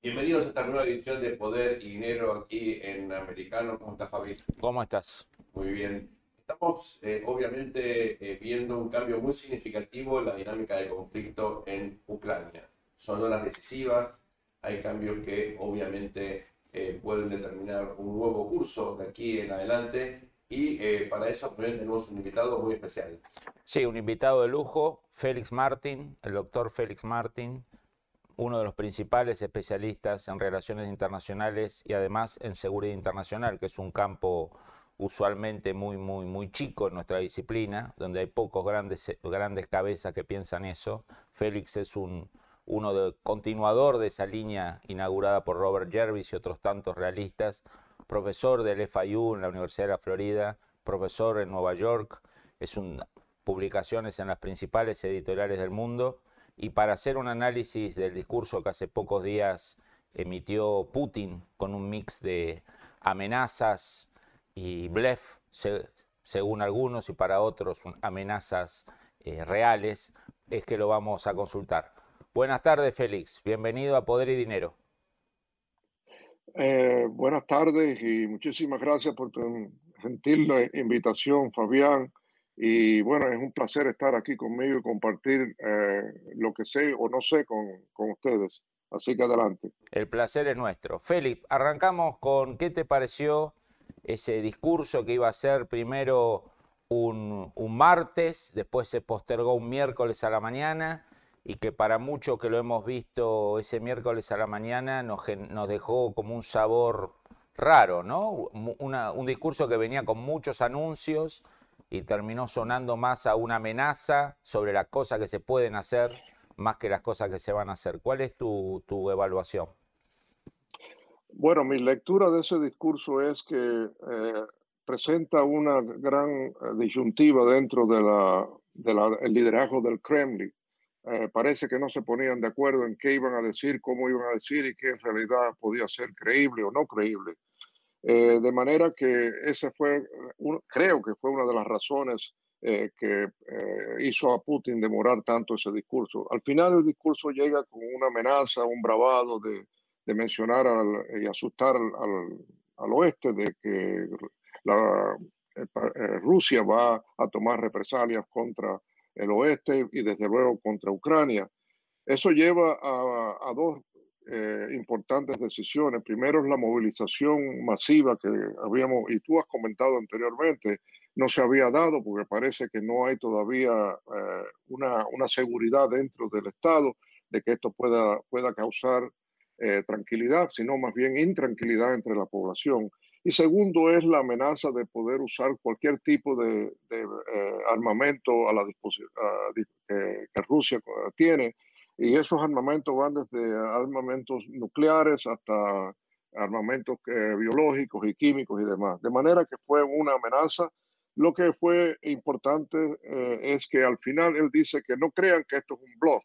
Bienvenidos a esta nueva edición de Poder y Dinero aquí en Americano. ¿Cómo estás, Fabi? ¿Cómo estás? Muy bien. Estamos eh, obviamente eh, viendo un cambio muy significativo en la dinámica del conflicto en Ucrania. Son horas decisivas, hay cambios que obviamente eh, pueden determinar un nuevo curso de aquí en adelante y para eso también tenemos un invitado muy especial. Sí, un invitado de lujo, Félix Martín, el doctor Félix Martín, uno de los principales especialistas en relaciones internacionales y además en seguridad internacional, que es un campo usualmente muy, muy, muy chico en nuestra disciplina, donde hay pocos grandes, grandes cabezas que piensan eso. Félix es un, uno continuador de esa línea inaugurada por Robert Jervis y otros tantos realistas, profesor del FIU en la Universidad de la Florida, profesor en Nueva York, es un, publicaciones en las principales editoriales del mundo, y para hacer un análisis del discurso que hace pocos días emitió Putin con un mix de amenazas, y blef, según algunos y para otros amenazas eh, reales, es que lo vamos a consultar. Buenas tardes, Félix. Bienvenido a Poder y Dinero. Eh, buenas tardes y muchísimas gracias por tu gentil invitación, Fabián. Y bueno, es un placer estar aquí conmigo y compartir eh, lo que sé o no sé con, con ustedes. Así que adelante. El placer es nuestro. Félix, arrancamos con qué te pareció ese discurso que iba a ser primero un, martes, después se postergó un miércoles a la mañana y que para muchos que lo hemos visto ese miércoles a la mañana nos, dejó como un sabor raro, ¿no? un discurso que venía con muchos anuncios y terminó sonando más a una amenaza sobre las cosas que se pueden hacer más que las cosas que se van a hacer. ¿Cuál es tu evaluación? Bueno, mi lectura de ese discurso es que eh, presenta una gran eh, disyuntiva dentro del liderazgo del Kremlin. Eh, parece que no se ponían de acuerdo en qué iban a decir, cómo iban a decir y qué en realidad podía ser creíble o no creíble. De manera que ese fue, creo que fue una de las razones que hizo a Putin demorar tanto ese discurso. Al final el discurso llega con una amenaza, un bravado de, mencionar y asustar al, al, oeste de que eh, eh, Rusia va a tomar represalias contra el oeste y desde luego contra Ucrania. Eso lleva a, dos eh, importantes decisiones. Primero es la movilización masiva que habíamos, y tú has comentado anteriormente, no se había dado porque parece que no hay todavía una, una, seguridad dentro del Estado de que esto pueda, pueda causar eh, tranquilidad, sino más bien intranquilidad entre la población. Y segundo es la amenaza de poder usar cualquier tipo de, eh, armamento a la disposición que Rusia tiene. Y esos armamentos van desde armamentos nucleares hasta armamentos eh, biológicos y químicos y demás. De manera que fue una amenaza. Lo que fue importante es que al final él dice que no crean que esto es un bluff.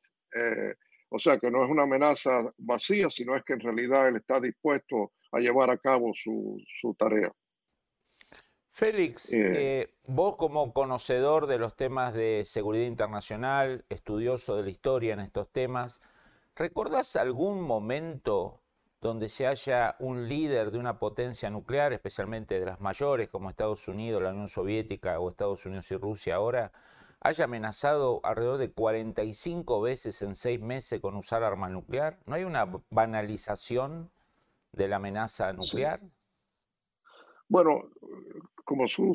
O sea que no es una amenaza vacía, sino es que en realidad él está dispuesto a llevar a cabo su, tarea. Félix, eh, vos como conocedor de los temas de seguridad internacional, estudioso de la historia en estos temas, ¿recordás algún momento donde se haya un líder de una potencia nuclear, especialmente de las mayores como Estados Unidos, la Unión Soviética o Estados Unidos y Rusia ahora, haya amenazado alrededor de 45 veces en seis meses con usar arma nuclear? ¿No hay una banalización de la amenaza nuclear? Bueno, como su,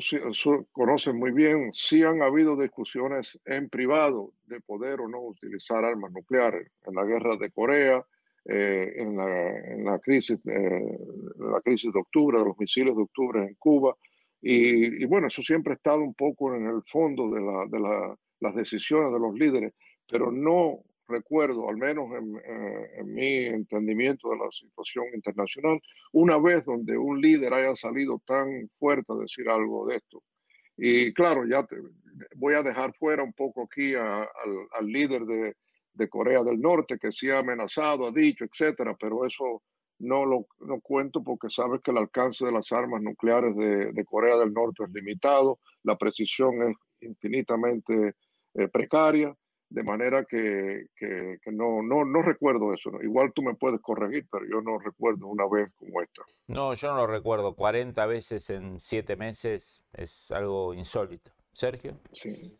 conocen muy bien, sí han habido discusiones en privado de poder o no utilizar armas nucleares. En la guerra de Corea, eh, en, la, crisis, eh, la crisis de octubre, de los misiles de octubre en Cuba, y, bueno, eso siempre ha estado un poco en el fondo de, la, de la, las decisiones de los líderes, pero no recuerdo, al menos en, eh, en, mi entendimiento de la situación internacional, una vez donde un líder haya salido tan fuerte a decir algo de esto. Y claro, ya voy a dejar fuera un poco aquí al, al, líder de, Corea del Norte, que sí ha amenazado, ha dicho, etcétera, pero eso no lo cuento porque sabes que el alcance de las armas nucleares de, Corea del Norte es limitado, la precisión es infinitamente eh, precaria De manera que, que, no, no, no, recuerdo eso. Igual tú me puedes corregir, pero yo no recuerdo una vez como esta. No, yo no lo recuerdo. 40 veces en 7 meses es algo insólito. Sergio. Sí.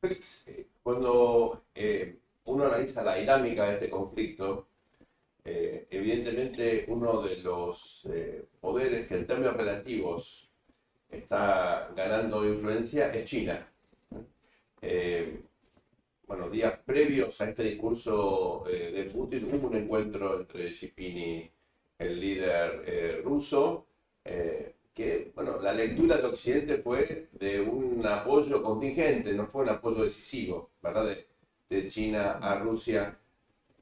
Félix, eh, cuando eh, uno analiza la dinámica de este conflicto, eh, evidentemente uno de los poderes que en términos relativos está ganando influencia es China. Días previos a este discurso de Putin hubo un encuentro entre Jinping y el líder ruso que, bueno, la lectura de Occidente fue de un apoyo contingente, no fue un apoyo decisivo, ¿verdad? De, China a Rusia.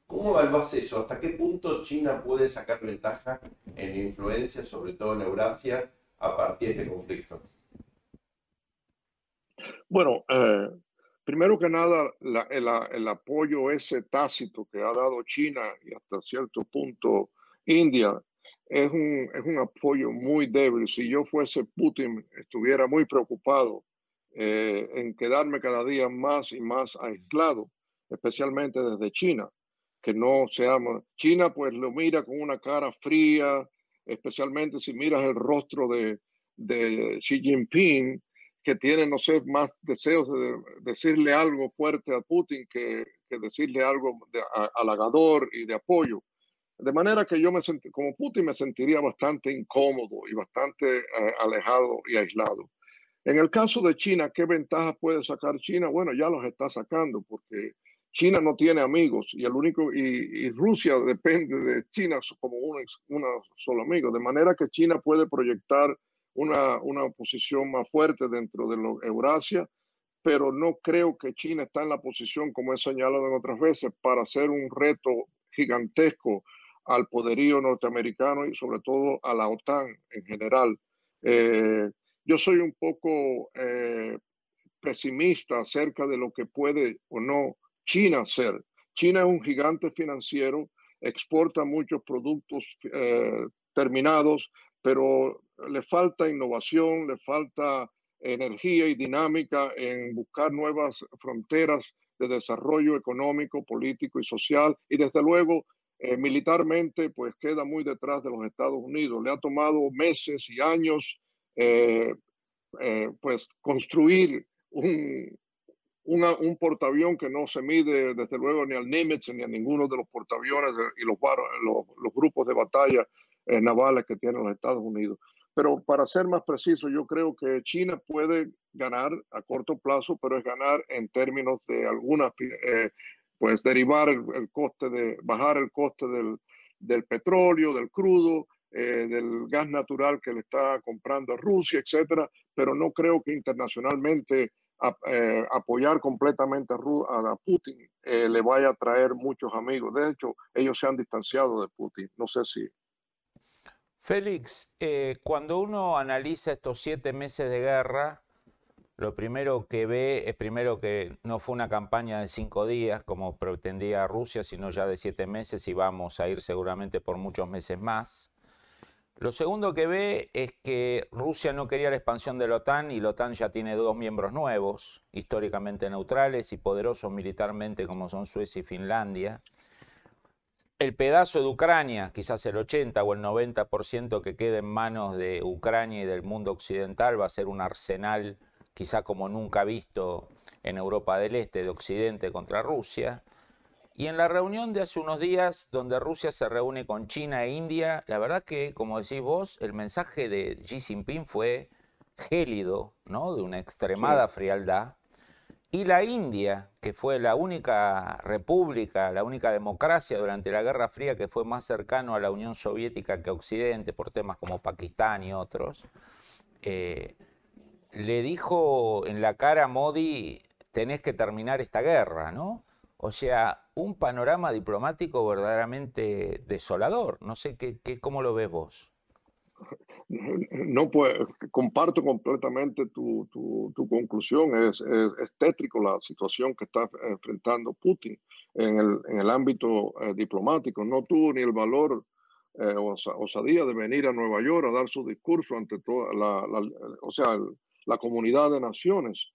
¿Cómo evalúas eso? ¿Hasta qué punto China puede sacar ventaja en influencia, sobre todo en Eurasia, a partir de este conflicto? Bueno, eh, primero que nada, el, apoyo ese tácito que ha dado China y hasta cierto punto India es un, es un apoyo muy débil. Si yo fuese Putin, estuviera muy preocupado eh, en quedarme cada día más y más aislado, especialmente desde China, que no seamos... China pues lo mira con una cara fría, especialmente si miras el rostro de, de Xi Jinping, que tiene, no sé, más deseos de decirle algo fuerte a Putin que, que decirle algo de, halagador y de apoyo. De manera que yo me como Putin me sentiría bastante incómodo y bastante eh, alejado y aislado. En el caso de China, ¿qué ventajas puede sacar China? Bueno, ya los está sacando porque China no tiene amigos y el único y, Rusia depende de China como un solo amigo, de manera que China puede proyectar una, una posición más fuerte dentro de Eurasia, pero no creo que China está en la posición, como he señalado en otras veces, para hacer un reto gigantesco al poderío norteamericano y sobre todo a la OTAN en general. Eh, yo soy un poco eh, pesimista acerca de lo que puede o no China hacer. China es un gigante financiero, exporta muchos productos eh, terminados, pero le falta innovación, le falta energía y dinámica en buscar nuevas fronteras de desarrollo económico, político y social, y desde luego eh, militarmente pues queda muy detrás de los Estados Unidos. Le ha tomado meses y años eh, eh, pues construir un, un portaavión que no se mide desde luego ni al Nimitz ni a ninguno de los portaaviones y los grupos de batalla navales que tienen los Estados Unidos. Pero para ser más preciso, yo creo que China puede ganar a corto plazo, pero es ganar en términos de algunas pues derivar el, coste de, bajar el coste del, del petróleo, del crudo, eh, del gas natural que le está comprando a Rusia, etcétera, pero no creo que internacionalmente eh, apoyar completamente a, a Putin eh, le vaya a traer muchos amigos. De hecho, ellos se han distanciado de Putin. No sé si. Félix, cuando uno analiza estos siete meses de guerra, lo primero que ve es primero que no fue una campaña de cinco días como pretendía Rusia, sino ya de siete meses y vamos a ir seguramente por muchos meses más. Lo segundo que ve es que Rusia no quería la expansión de la OTAN y la OTAN ya tiene dos miembros nuevos, históricamente neutrales y poderosos militarmente como son Suecia y Finlandia. El pedazo de Ucrania, quizás el 80 o el 90% que quede en manos de Ucrania y del mundo occidental va a ser un arsenal quizá como nunca visto en Europa del Este, de Occidente contra Rusia. Y en la reunión de hace unos días, donde Rusia se reúne con China e India, la verdad que, como decís vos, el mensaje de Xi Jinping fue gélido, ¿no? de una extremada frialdad. Y la India, que fue la única república, la única democracia durante la Guerra Fría que fue más cercano a la Unión Soviética que a Occidente por temas como Pakistán y otros, eh, le dijo en la cara a Modi, tenés que terminar esta guerra, ¿no? O sea, un panorama diplomático verdaderamente desolador. No sé qué, qué cómo lo ves vos. No, pues comparto completamente tu, tu, conclusión. Es, es, tétrico la situación que está enfrentando Putin en el, en el ámbito eh, diplomático. No tuvo ni el valor eh, o osadía de venir a Nueva York a dar su discurso ante toda la, la o sea, el, la comunidad de naciones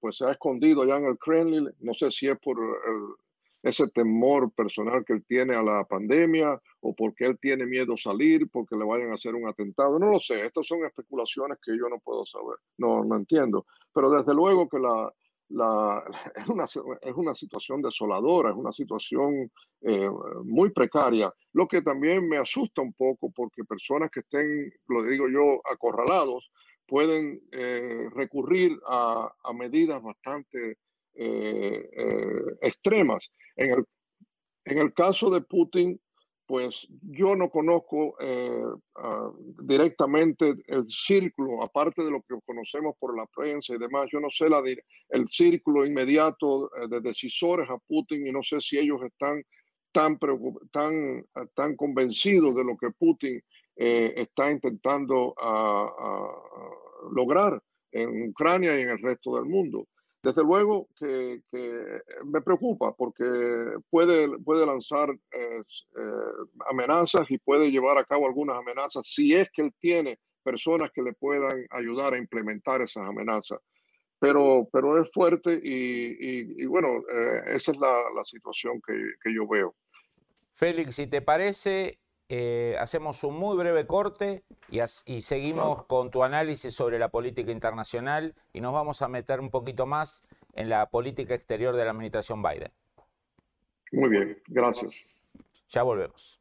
pues se ha escondido ya en el Kremlin. No sé si es por ese temor personal que él tiene a la pandemia o porque él tiene miedo a salir, porque le vayan a hacer un atentado. No lo sé, estas son especulaciones que yo no puedo saber, no, no entiendo. Pero desde luego que la, la, es, una, es, una, situación desoladora, es una situación eh, muy precaria, lo que también me asusta un poco porque personas que estén, lo digo yo, acorralados, pueden eh, recurrir a, a, medidas bastante eh, extremas. En el, en el caso de Putin, pues yo no conozco eh, directamente el círculo, aparte de lo que conocemos por la prensa y demás, yo no sé la, el círculo inmediato eh, de decisores a Putin y no sé si ellos están tan, tan, tan convencidos de lo que Putin eh, está intentando lograr en Ucrania y en el resto del mundo. Desde luego que, me preocupa porque puede, puede lanzar eh, eh, amenazas y puede llevar a cabo algunas amenazas si es que él tiene personas que le puedan ayudar a implementar esas amenazas. Pero, pero es fuerte y, bueno, eh, esa es la, situación que, que yo veo. Félix, si te parece, eh, hacemos un muy breve corte y, seguimos con tu análisis sobre la política internacional y nos vamos a meter un poquito más en la política exterior de la administración Biden. Muy bien, gracias. Ya volvemos.